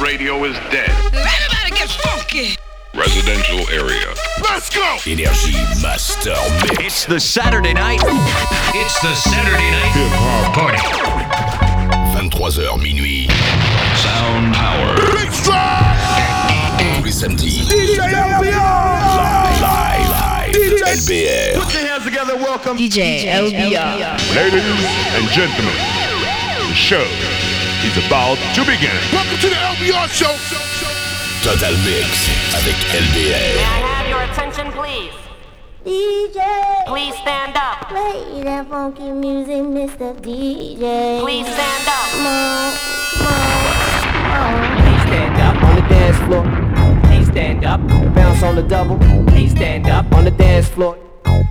radio is dead. Everybody get funky. Residential area. Let's go! Énergie Master Mix. It's the Saturday night. It's the Saturday night Hip hop party. 23h minuit. Sound Power. Big strike! Tous les samedis. DJ LBR! Live, live, live. LBR. Put your hands together, welcome. DJ LBR. Ladies and gentlemen, the show is about to begin. Welcome to the LBR show. Total Mix avec May LBR. I have your attention, please? DJ, Please stand up. play that funky music, Mr. DJ. Please stand up. Come on, come on. Please stand up on the dance floor. Please stand up, bounce on the double. Please stand up on the dance floor.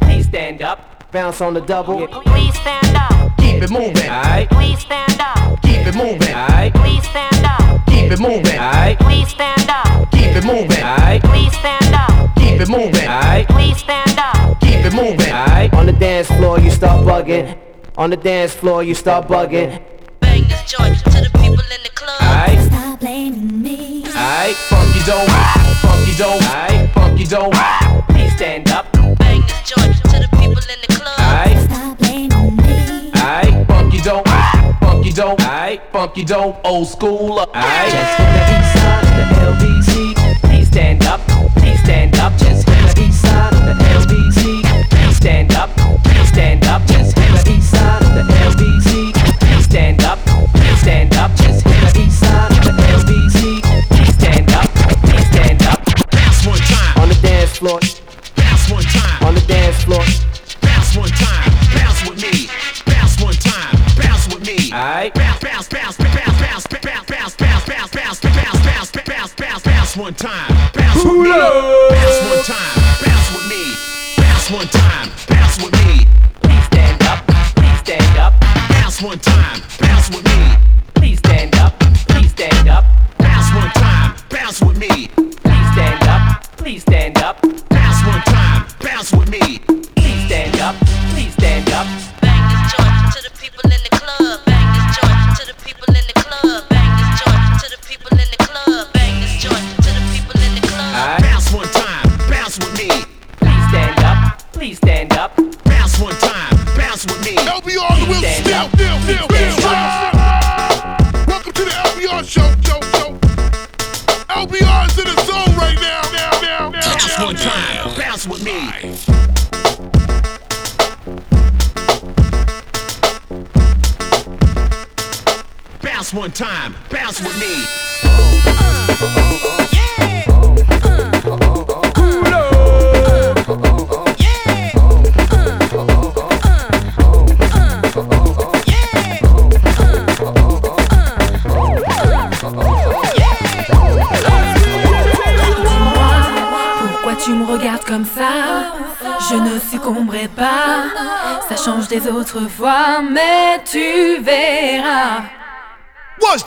Please stand up, bounce on the double. Please stand up. Keep it moving, alright. Please stand up. Keep it moving, alright. Please stand up. Keep it moving, alright. Please stand up. Keep it moving, alright. Please stand up. Keep it moving, alright. Please stand up. Keep it moving, alright. On the dance floor, you start bugging. On the dance floor, you start bugging. Bang this joint to the people in the club. Alright, Stop blaming me. alright. Funky dope, funky dope, alright. Funky dope. Please stand up, dope, aight, funky dope, old school, aight. Just hit the east side of the LBC. Please stand up, one time, comme ça Je ne succomberai pas. Ça change des autres fois, mais tu verras.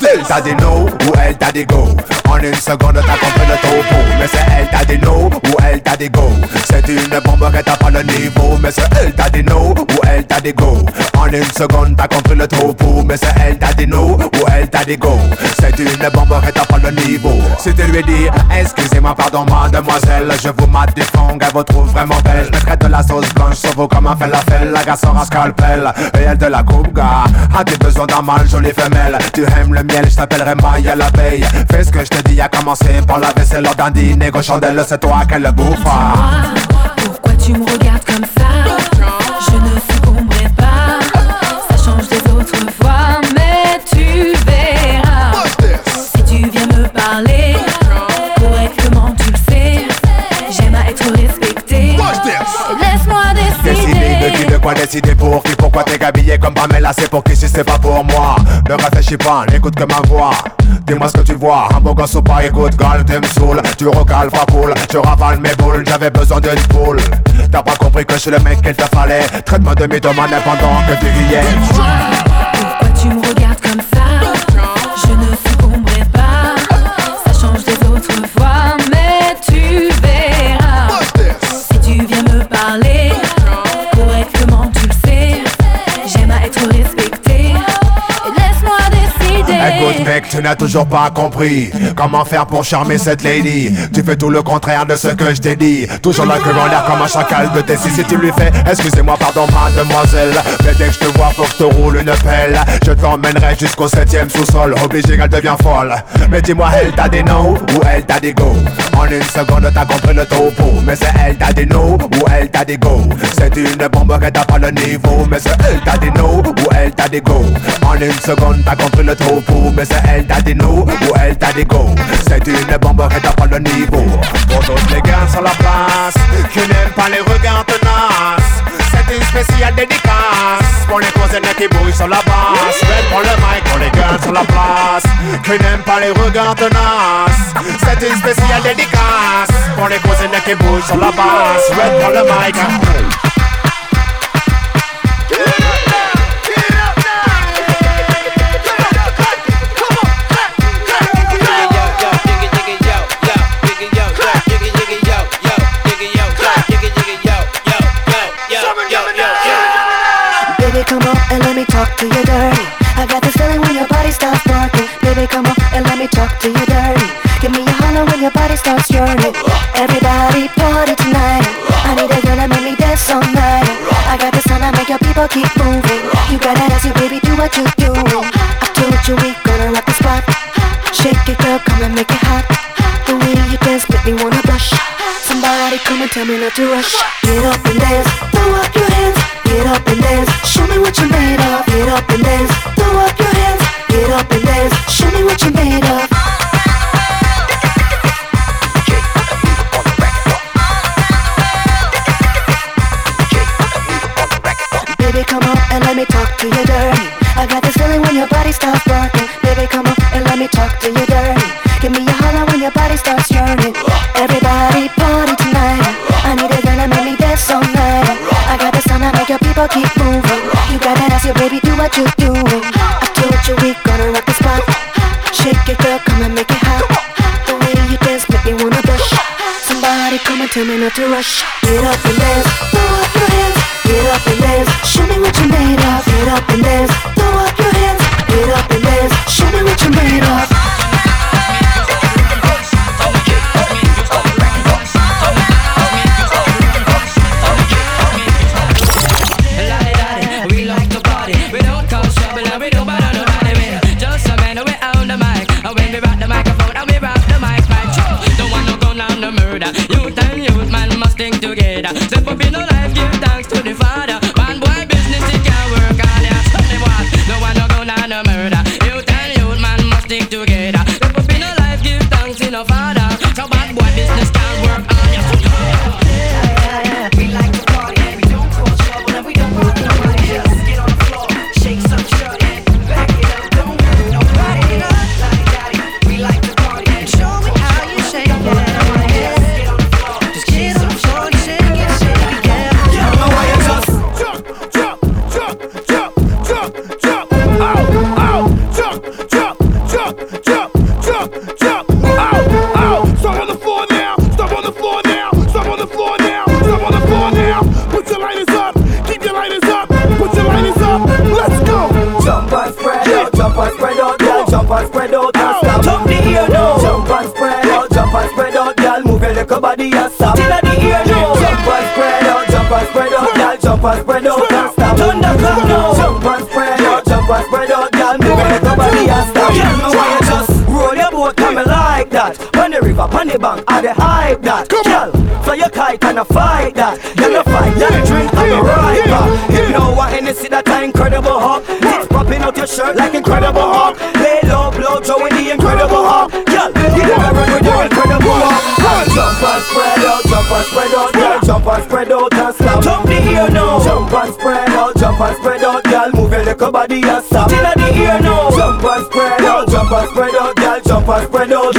Elle t'a dit no ou elle t'a dit go En une seconde t'as compris le topo. Mais c'est elle t'a dit no ou elle t'a dit go. C'est une bombe que t'as pas le niveau. Mais c'est elle t'a dit no ou elle t'a dit go. En une seconde t'as compris le topo. Mais c'est elle t'a dit no ou elle t'a dit go. C'est une bombe que t'as pas le niveau. Si tu lui dis excusez-moi pardon mademoiselle Je vous mate du fond elle vous trouve vraiment belle. Je mettrai de la sauce blanche sur vous comme un falafel La garçon à scalpel et elle de la coupe gars As-tu besoin d'un mâle? Jolie femelle Tu aimes le miel je t'appellerai Maya l'abeille. Fais ce que je te dis à commencer par la vaisselle lors d'un dîner chandelle C'est toi qu'elle bouffe Pourquoi tu me regardes comme ça? Je ne succomberai pas. Ça change des autres fois, mais tu verras. Si tu viens me parler correctement, tu le sais. J'aime à être respecté. Laisse-moi Décider de qui, décider. de quoi décider pour qui Pourquoi t'es habillé comme Pamela C'est pour qui si c'est pas pour moi Ne réfléchis pas, n'écoute que ma voix Dis-moi ce que tu vois, un beau gosse ou pas Écoute, gal, t'es saoul. Tu recales, pas cool. Je ravale mes boules, j'avais besoin d'une poule T'as pas compris que je suis le mec qu'il te fallait. Traite-moi de mythomane pendant que tu riais. Pourquoi tu me regardes Écoute mec, tu n'as toujours pas compris comment faire pour charmer cette lady. Tu fais tout le contraire de ce que je t'ai dit. Toujours la queue en l'air comme un chacal de tes si tu lui fais. Excusez-moi, pardon, mademoiselle. Mais dès que je te vois, faut que je te roule une pelle. Je t'emmènerai jusqu'au septième sous-sol. Obligé qu'elle devient folle. Mais dis-moi, elle t'a des no ou elle t'a des go. En une seconde, t'as compris le topo. Mais c'est elle t'a des no ou elle t'a des go. C'est une bombe que t'as pas le niveau. Mais c'est elle t'a des no ou elle t'a des go. En une seconde, t'as compris le topo. Mais c'est elle t'a des no ou elle t'a des go. C'est une bombe que t'as pas le niveau. Pour toutes les gars sur la place qui n'aiment pas les regards tenaces. C'est une spéciale dédicace pour les cousines qui bouillent sur la basse. Red pour le mic pour les gars sur la place qui n'aiment pas les regards tenaces. C'est une spéciale dédicace pour les cousines qui bouillent sur la basse. Red pour le mic. Come on and let me talk to you dirty. I got this feeling when your body starts working. Baby, come on and let me talk to you dirty. Give me a holler when your body starts yearning. Everybody party tonight. I need a girl that make me dance all night. I got this time to make your people keep moving. You gotta dance, you baby, do what you doing. I told you we gonna rock the spot. Shake it, girl, come and make it hot. The way you dance make me wanna blush. Somebody come and tell me not to rush. Get up and dance, throw up your hands. Dance, show me what you're made of. Get up and dance, to rush. Your and stop. Till the ear now. Jump and spread out, jump and spread out, girl, jump and spread out, and stop. Clock now. Jump and spread out, jump and spread out, girl, move your little body and stop. Girl, me why you just roll your boat, come like that. On the river, on the bank, I the hype that. Girl, so you kite and a fight that. You fight, you drink and you ride back. You know what Hennessy that a incredible hop. It's popping out your shirt like incredible hop. Your little body and stop. Till the ear now. Jump and spread out, jump and spread out, girl, jump and spread out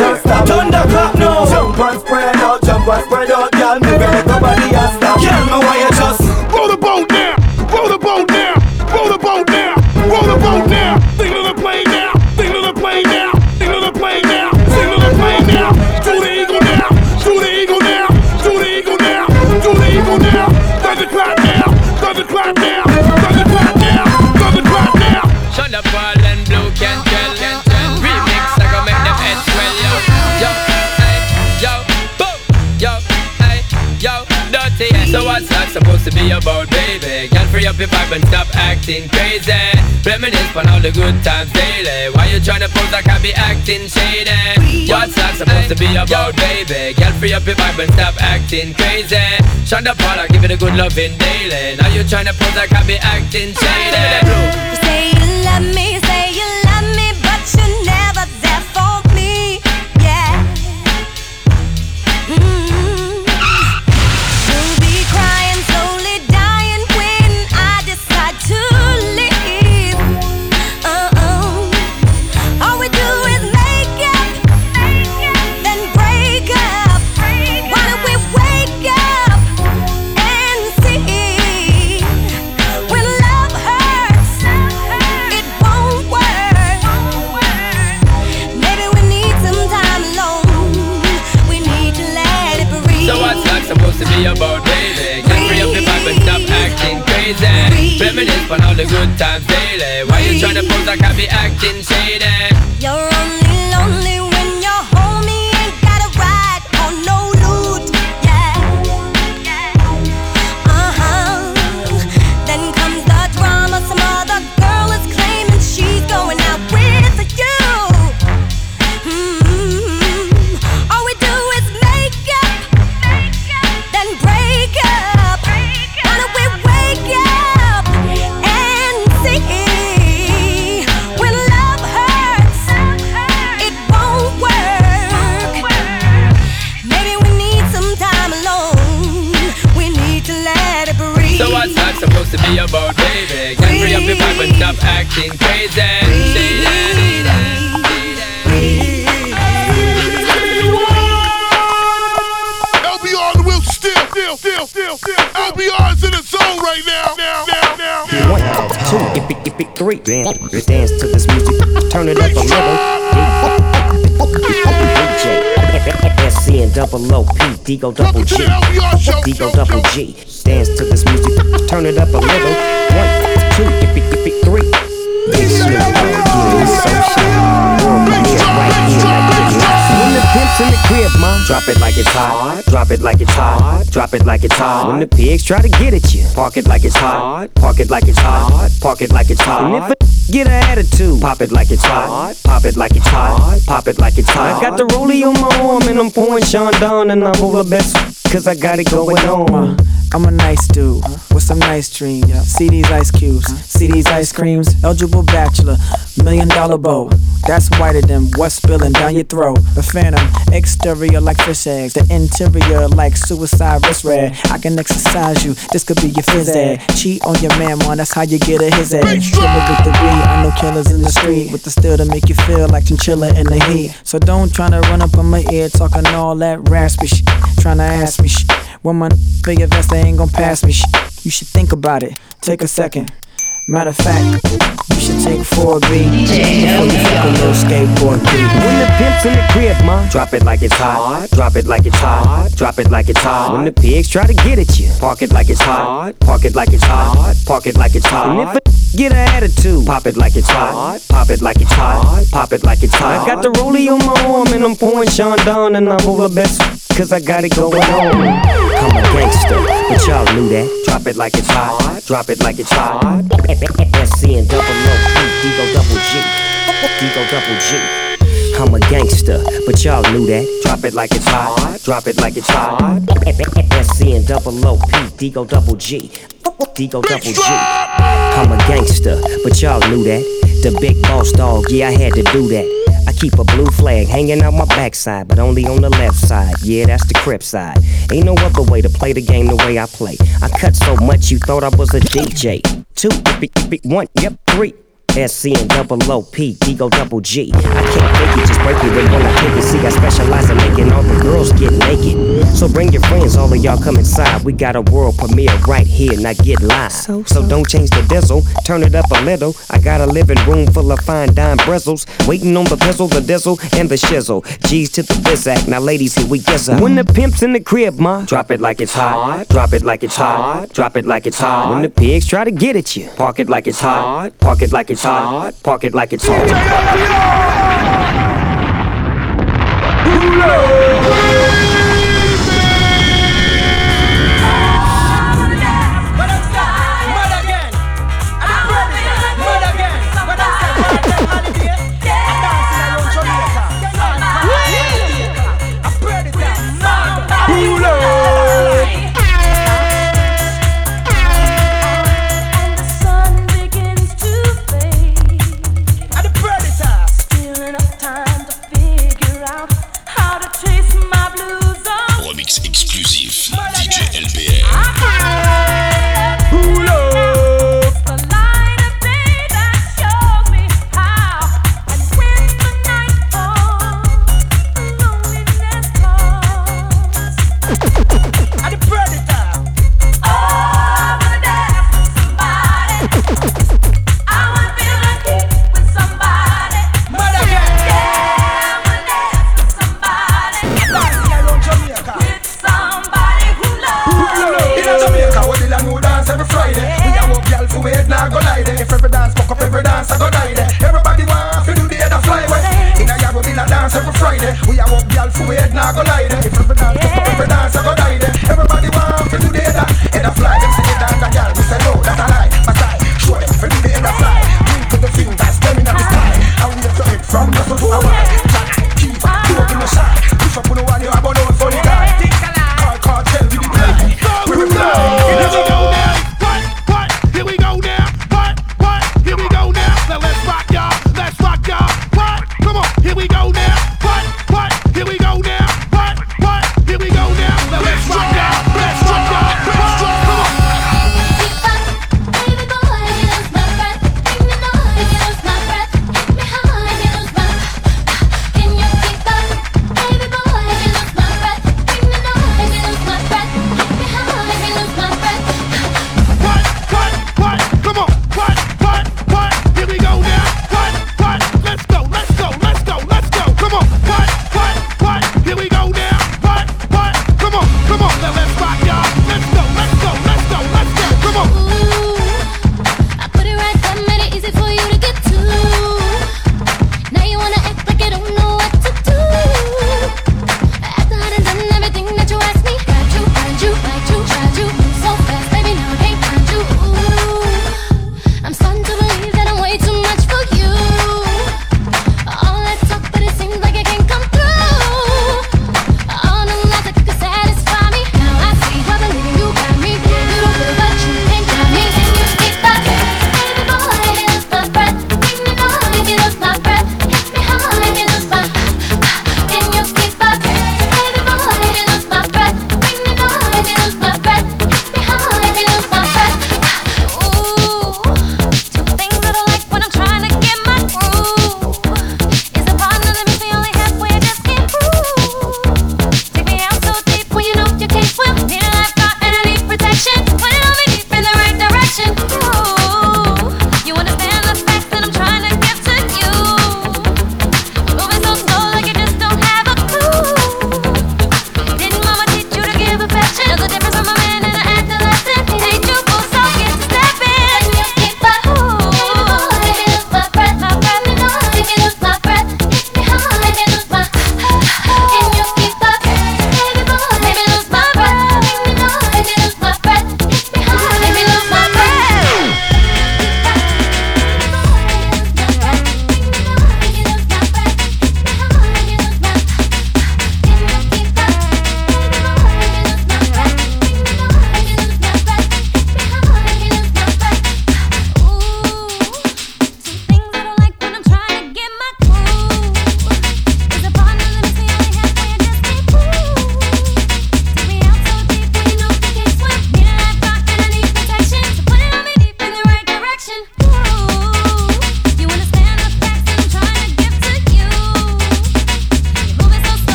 about, baby? Girl, free up your vibe and stop acting crazy. Reminisce on all the good times daily. Why you tryna pose like I be acting shady? What's that supposed to be about, baby? Girl, free up your vibe and stop acting crazy. Shonda Paula, give it a good loving daily. Now you tryna pose like I be acting shady. You say you love me, say you Reminisce on all the good times daily. Why you tryna pose like I be acting shady? You're stop acting crazy. LBR on the wheel still, still, still, still, still. LBR is in the zone right now, now, now, now, now. One, two, if it, if it, three. Dance, dance to this music. Turn it up a little. DJ, SC and double O P, D go double G, D go double G. Dance to this music. Turn it up a little. One, the pimp's in the crib, drop it like it's hot. Drop it like it's hot. Drop it like it's hot. When the pigs try to get at you, park it like it's hot. Park it like it's hot. Park it like it's hot. And if a get an attitude, pop it like it's hot. Pop it like it's hot. Pop it like it's hot. I got the rollie on my arm and I'm pouring Chandon and I roll the best cause I got it going on. I'm a nice dude with some nice dreams. See these ice cubes, see these ice creams. Eligible bachelor, million dollar bow. That's whiter than what's spilling down your throat. The phantom, exterior like fish eggs, the interior like suicide wrist red. I can exercise you, this could be your phys ed. Cheat on your man, man, that's how you get a his edge. Killer with the weed, I know killers in the street with the steel to make you feel like chinchilla in the heat. So don't try to run up on my ear talking all that raspy shit, tryna ask me shit. When my big vest, they ain't gon' pass me. You should think about it, take a second. Matter of fact, you should take 4B before you fuck a little skateboard beat. When the pimp's in the crib, ma, drop it like it's hot. Drop it like it's hot. Drop it like it's hot. When the pigs try to get at you, park it like it's hot. Park it like it's hot. Park it like it's hot. Get an attitude, pop it like it's hot. Pop it like it's hot. Pop it like it's hot. I got the rollie on my arm and I'm pouring Chandon and I roll the best cause I got it going on. I'm a gangster, but y'all knew that. Drop it like it's hot. Drop it like it's hot. SC and double O, D double G. D double G. I'm a gangster, but y'all knew that. Drop it like it's hot. Drop it like it's hot. SC and double O, P, D go double G. D go double G. I'm a gangster, but y'all knew that. The big boss dog, yeah, I had to do that. I keep a blue flag hanging out my backside, but only on the left side. Yeah, that's the crip side. Ain't no other way to play the game the way I play. I cut so much you thought I was a DJ. Two, one, yep, three. SC and double O P, D go double G. I can't fake it, just break it. When I take it, see, I specialize in making all the girls get naked. So bring your friends, all of y'all come inside. We got a world premiere right here, now get live. So, don't change the diesel, turn it up a little. I got a living room full of fine dime bristles. Waiting on the pistol, the diesel, and the shizzle. G's to the bizac, now ladies, here we get When the pimp's in the crib, ma, drop it like it's hot. Drop it like it's hot. Drop it like it's hot. When the pigs try to get at you, park it like it's hot. Park it like it's hot. Park it like it's hot.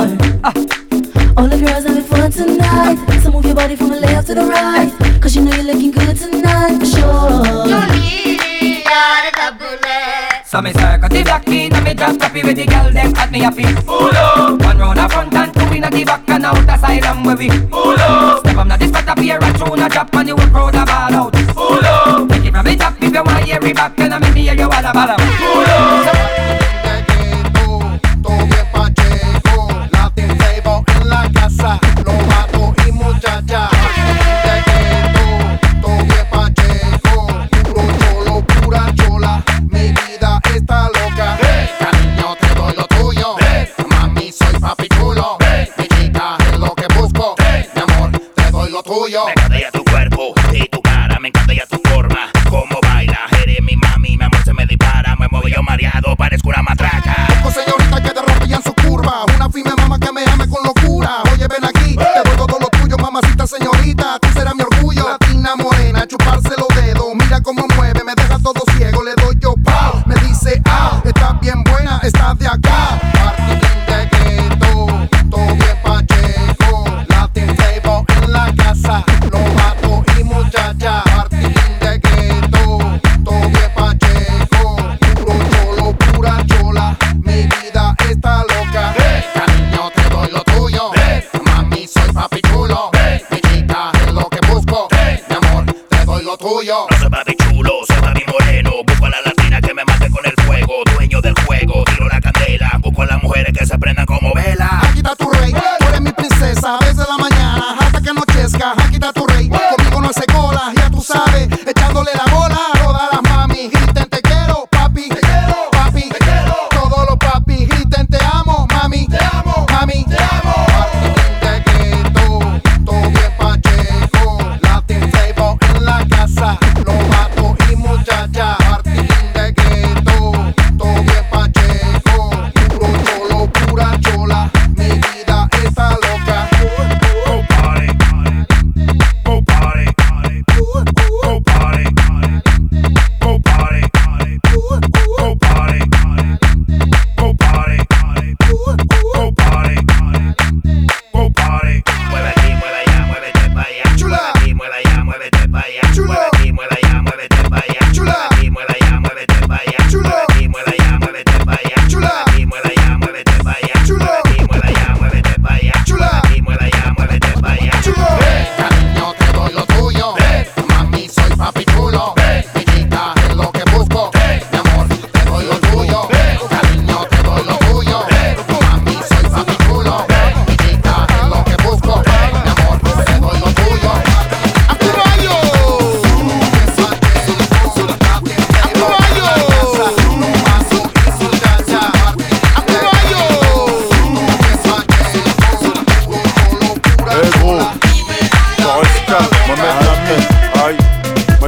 All the girls having fun tonight. So move your body from the left to the right. Cause you know you're looking good tonight for sure. So me circle the black pin and me drop copy with the girl them at me happy Pull up. One round a front and two in a the back and out the side and wavy Pull up. Step up now this spot up here and tune a drop and you will throw the ball out. Pull up. Take it from the top if you wanna hear me back and I make me hear you all about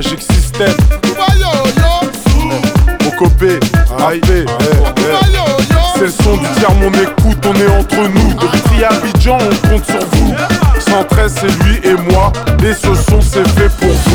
Magic System. Mokopé, Rapé, eh, eh. c'est le son du tiers, mon écoute, on est entre nous. Depuis Abidjan, on compte sur vous. 113, c'est lui et moi. Et ce son, c'est fait pour vous.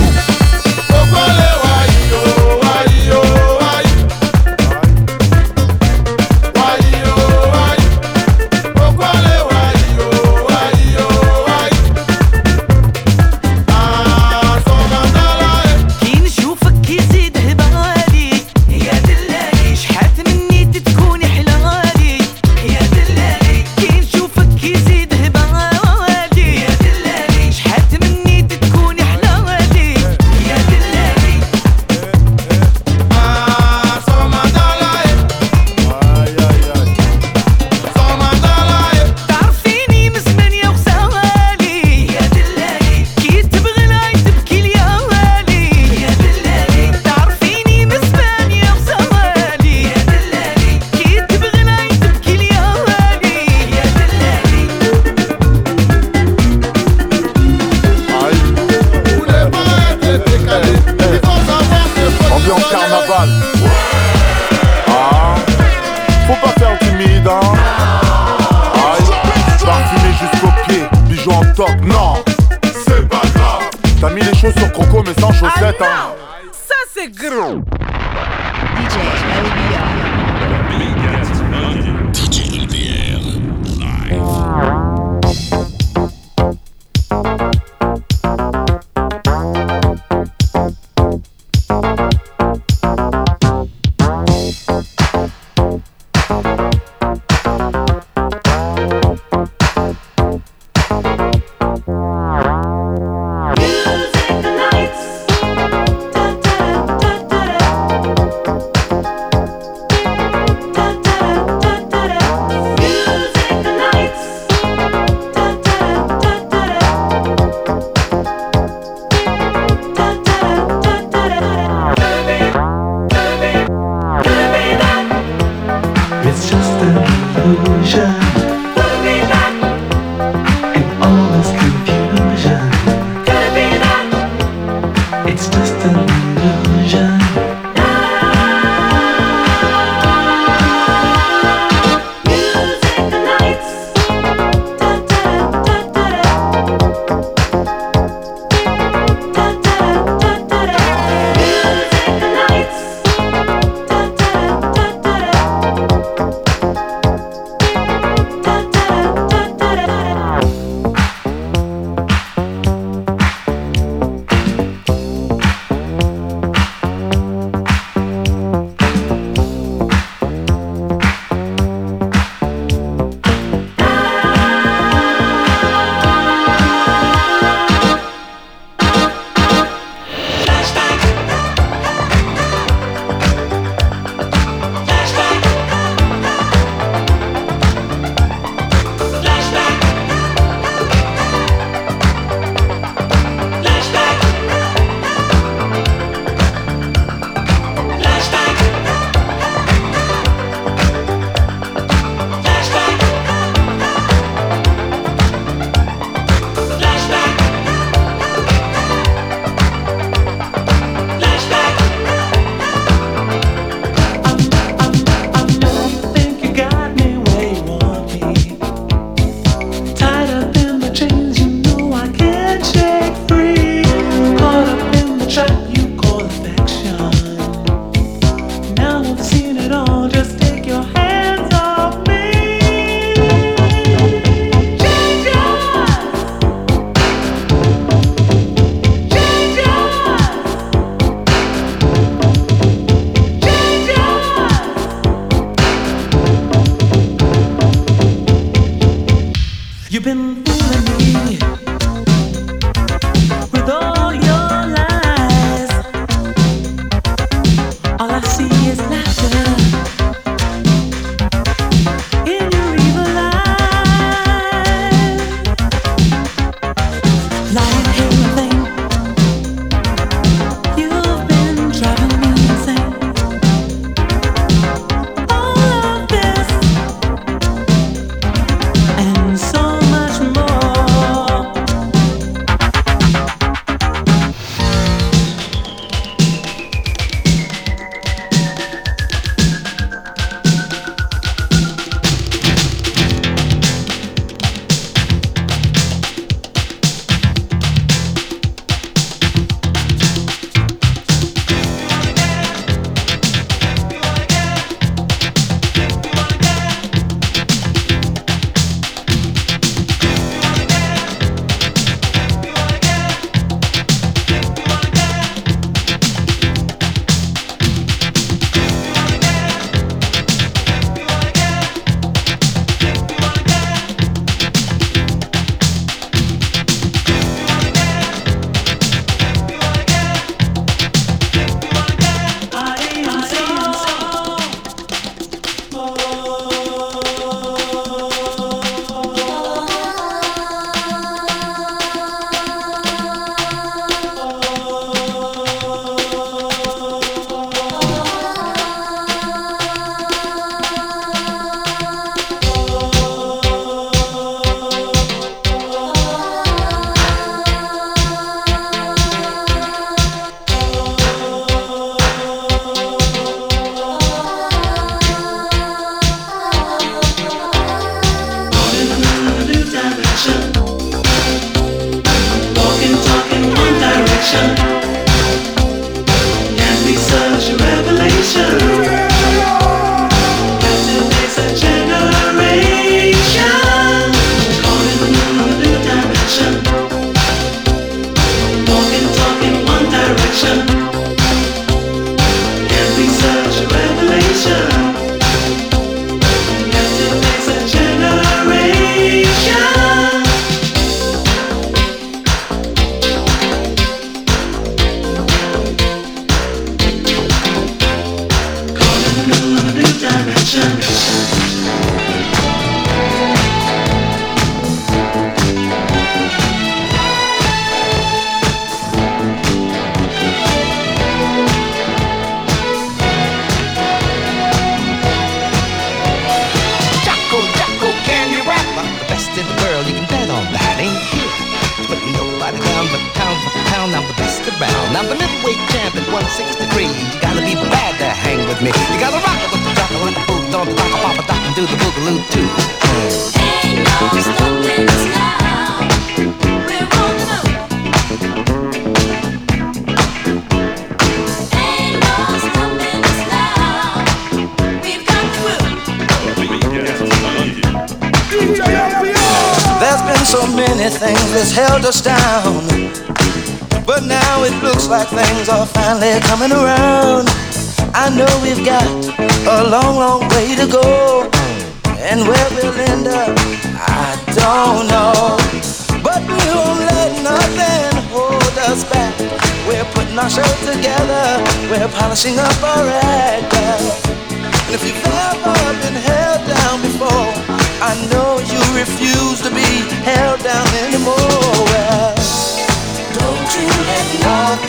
Don't you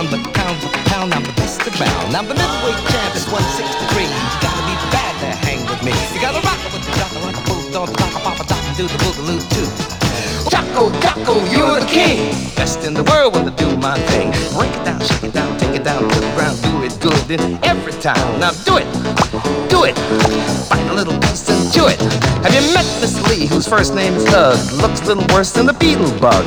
down but pound for the pound, I'm the best around. I'm the middleweight champ at 163. You gotta be bad to hang with me. You gotta rock it with the jocko like a boot, don't rock a papa doc and do the boogaloo too. Jocko, Jocko, you're the king. Best in the world when I do my thing. Break it down, shake it down, take it down to the ground, do it good. Then every time, now do it, do it. Find a little piece and chew it. Have you met Miss Lee, whose first name is Doug? Looks a little worse than the beetle bug.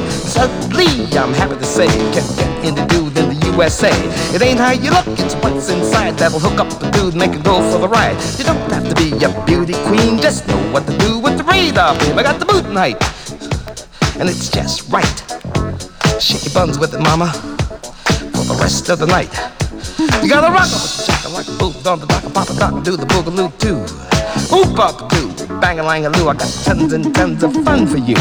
Lee, I'm happy to say, can get into dude in the USA. It ain't how you look, it's what's inside that'll hook up a dude, make it go for the ride. You don't have to be a beauty queen, just know what to do with the radar beam. I got the boot height and it's just right. Shake your buns with it, mama, for the rest of the night. You gotta rock with the chaka like a boot, on the dock, papa dock, and do the boogaloo too. Oop up, do, bang a lang a loo. I got tons and tons of fun for you.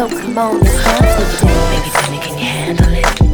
So come on, let's. Baby, tell me, can you handle it?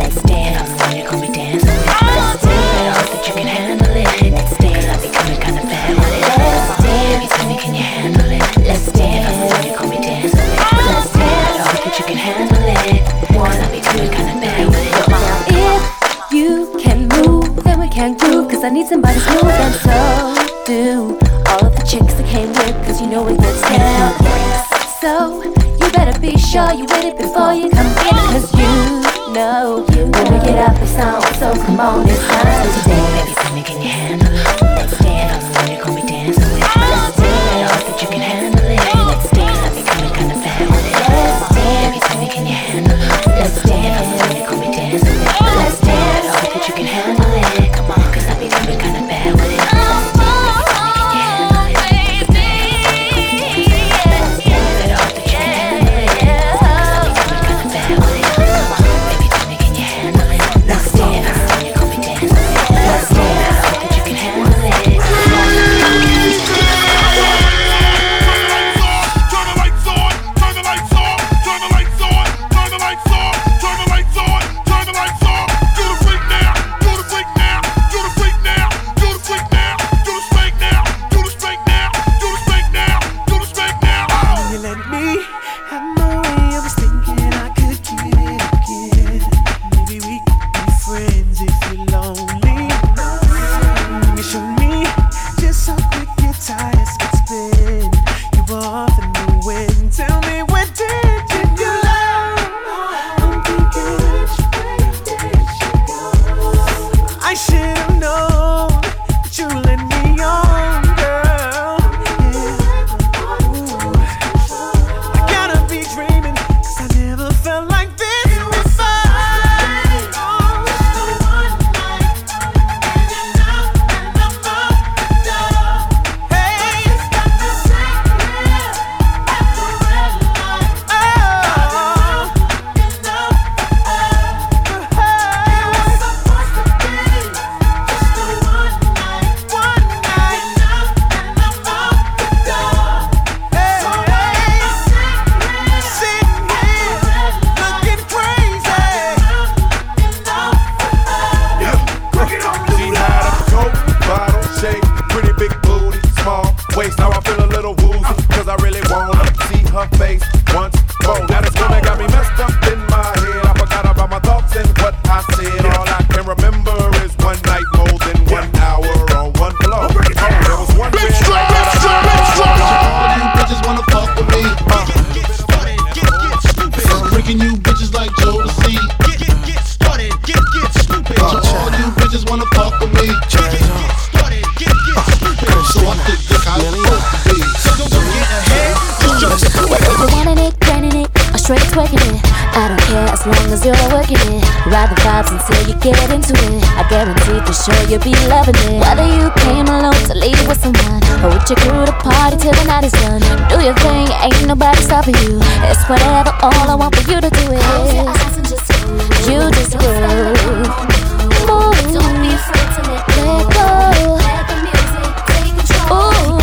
party till the night is done. Do your thing, ain't nobody stopping you. It's whatever, all I want for you to do is Close your eyes and just you just move. Move. Don't be afraid to let go. Let the music take control.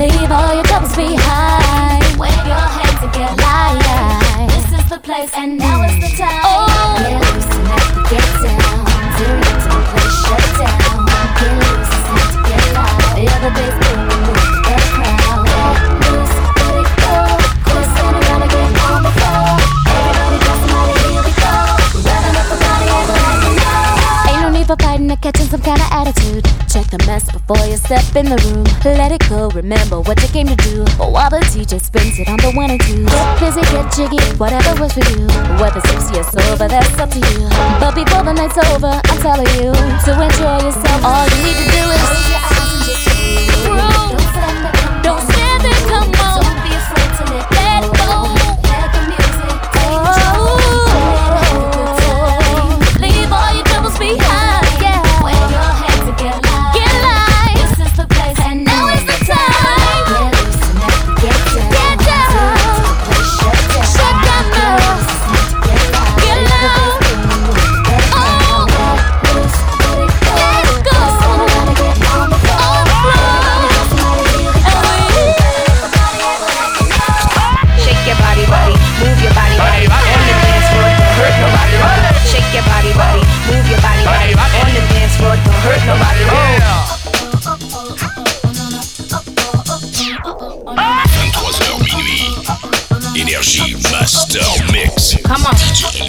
Leave all your troubles behind. And get light. This is the place, and now. a fight and catching some kind of attitude. Check the mess before you step in the room. Let it go, remember what you came to do. Oh, While the DJ spins it on the one and two. Get busy, get jiggy, whatever works for you. Whether tipsy or sober, that's up to you. But before the night's over, I'm telling you to enjoy yourself. All you need to do is close your eyes and just Get your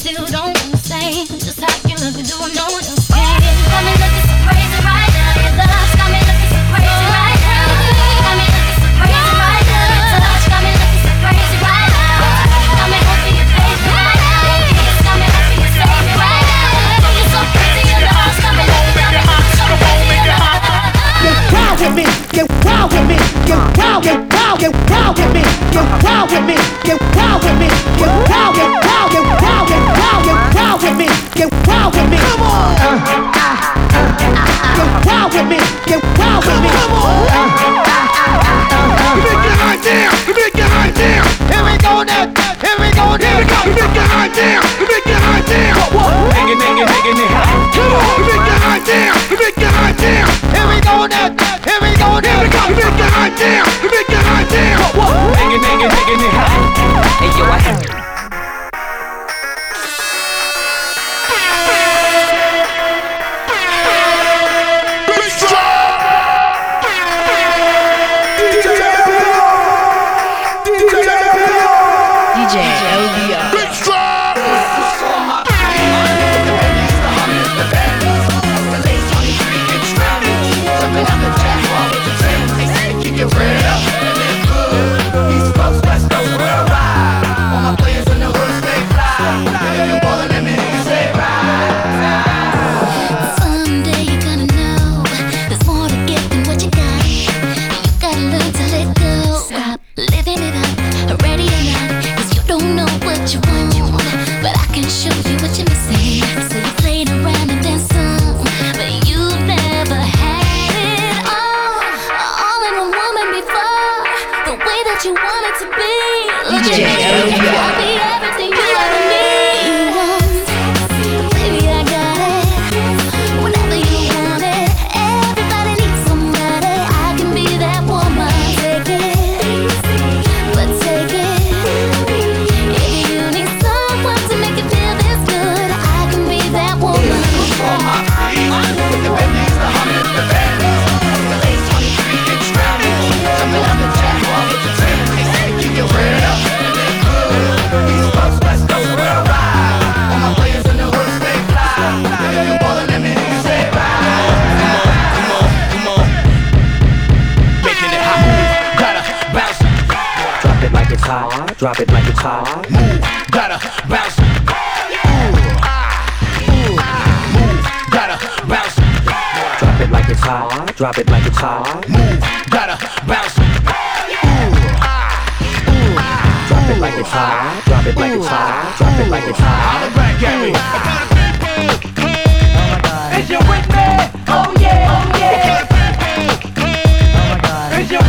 still don't understand just how you love me. Do I know what Get wild, get wild, get wild with me. Get wild with me. Get wild with me. Get wild, get wild, get wild, get wild, get wild with me. Get wild with me. Come on. Get wild with me. Get wild with me. Come on. Uh, uh, uh, make it right now. Make it right. Here we go now. Here we go. Here we go. Make it it right now. Make it, make Here we go now. Drop Drop it like it's hot. Move, gotta bounce. Ooh, ah, ooh, ah, ah. Drop it like it's hot. Drop it like it's hot. Ah, Drop it like it's hot. Holla back at me. Oh Is you with me? Oh yeah, oh yeah. Is you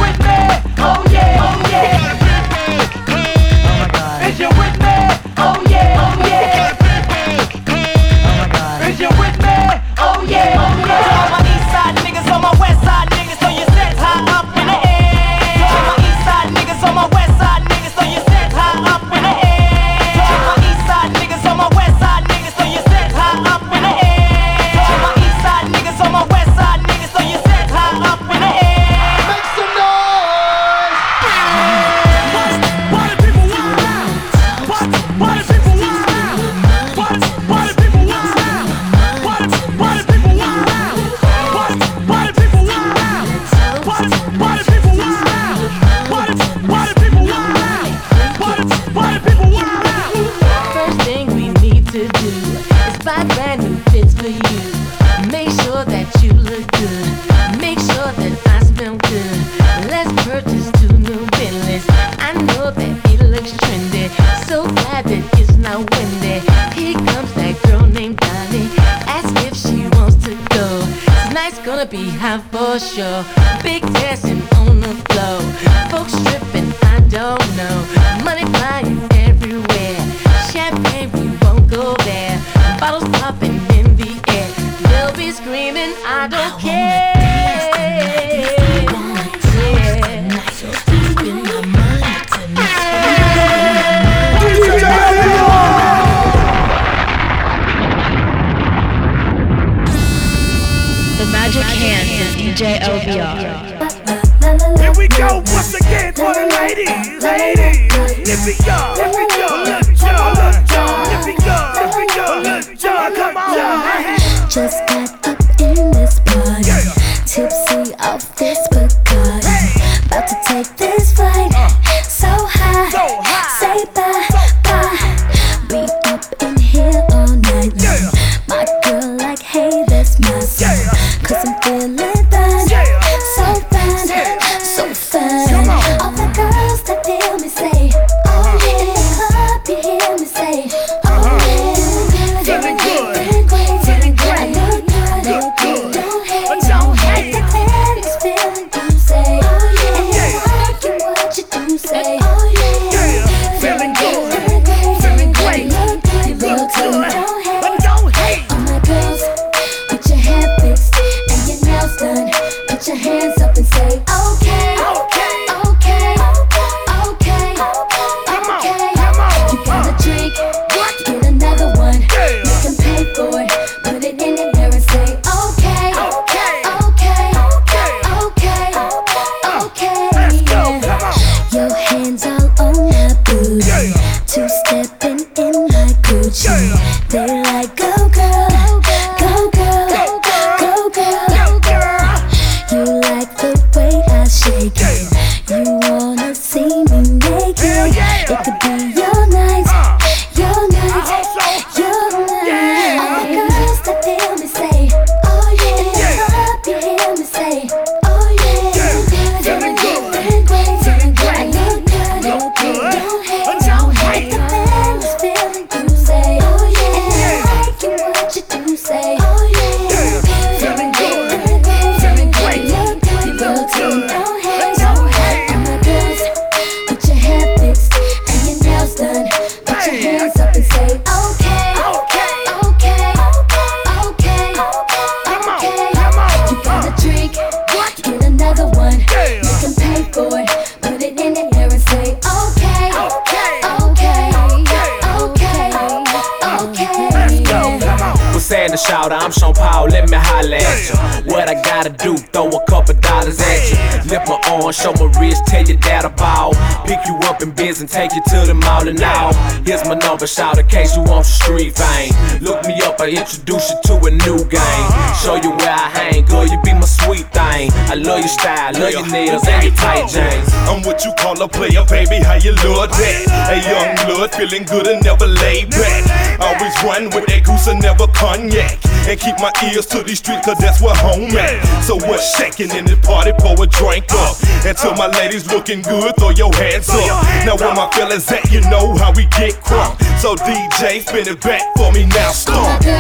and take you to the mall and all. Here's my number, shout in case you want the street fame. Look introduce you to a new game. Show you where I hang, girl, you be my sweet thing. I love your style, love your nails, and your tight jeans. I'm what you call a player, baby, how you love that? A young blood, feeling good and never laid back. Always run with that goose and never cognac. And keep my ears to these streets, cause that's where home at. So what's shaking in the party, pour a drink up. Until my ladies looking good, throw your hands up. Now where my fellas at, you know how we get crunk. So DJ, spin it back for me now, stomp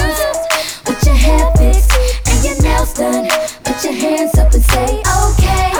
with your hair fixed and your nails done. Put your hands up and say, okay.